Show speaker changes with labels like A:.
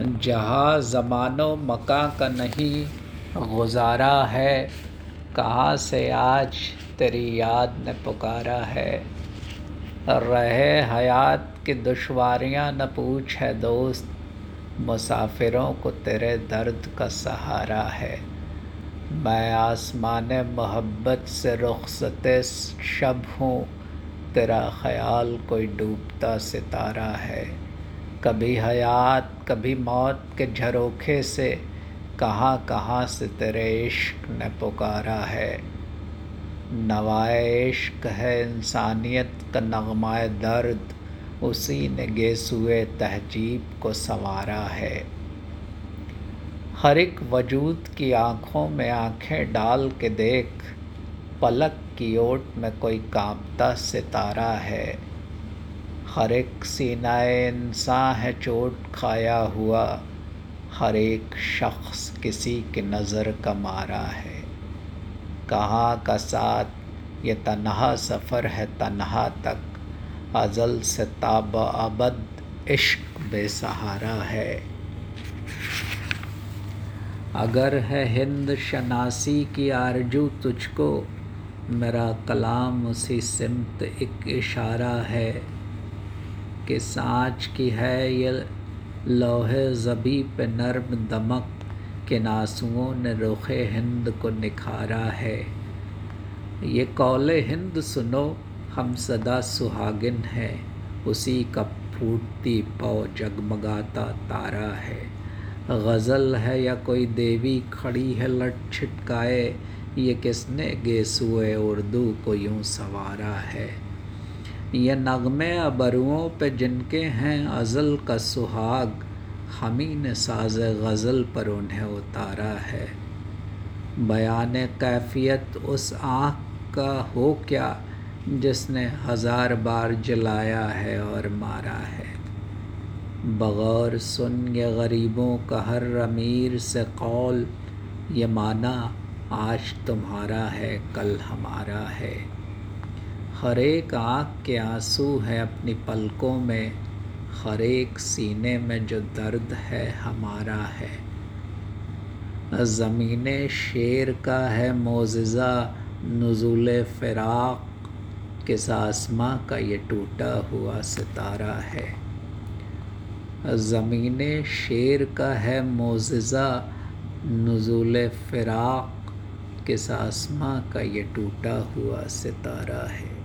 A: जहाँ ज़मानो मका का नहीं, गुजारा है। कहाँ से आज तेरी याद ने पुकारा है? रहे हयात की दुश्वारियाँ न पूछ है दोस्त, मुसाफिरों को तेरे दर्द का सहारा है। मैं आसमान मोहब्बत से रुखसत शब हूँ, तेरा ख्याल कोई डूबता सितारा है। कभी हयात, कभी मौत के झरोखे से, कहाँ कहाँ से तेरे इश्क ने पुकारा है। नवाए इश्क है इंसानियत का नगमाए दर्द, उसी ने गेसुए तहजीब को संवारा है। हर एक वजूद की आँखों में आँखें डाल के देख, पलक की ओट में कोई कांपता सितारा है। हर एक सीनाए इंसान है चोट खाया हुआ। हर एक शख्स किसी की नज़र का मारा है। कहाँ का साथ? ये तनहा सफ़र है तनहा तक। अज़ल से ताब अबद इश्क बेसहारा है। अगर है हिंद शनासी की आरज़ू तुझको, मेरा कलाम उसी सिमत एक इशारा है। कि साँच की है ये लोहे ज़बी पे नर्म दमक के नासुओं ने रुख हिंद को निखारा है। ये कौल हिंद सुनो, हम सदा सुहागिन है। उसी का फूटती पौ जगमगाता तारा है। गज़ल है या कोई देवी खड़ी है लट छिटकाए, ये किसने गेसुए उर्दू को यूँ सवारा है? ये नगमे अबरुओं पे जिनके हैं अज़ल का सुहाग हमी ने साज गज़ल पर उन्हें उतारा है। बयान कैफियत उस आँख का हो क्या, जिसने हज़ार बार जलाया है और मारा है? बग़ौर सुन ये गरीबों का हर अमीर से कौल, ये माना आज तुम्हारा है, कल हमारा है। हर एक आँख के आँसू हैं अपनी पलकों में। हर एक सीने में जो दर्द है, हमारा है। ज़मीन शेर का है मोज़ा नज़ुल फ़िराक़ किस आसमां का ये टूटा हुआ सितारा है। ज़मीन शेर का है मोज़ा नज़ुल फ़िराक़ किस आसमां का ये टूटा हुआ सितारा है।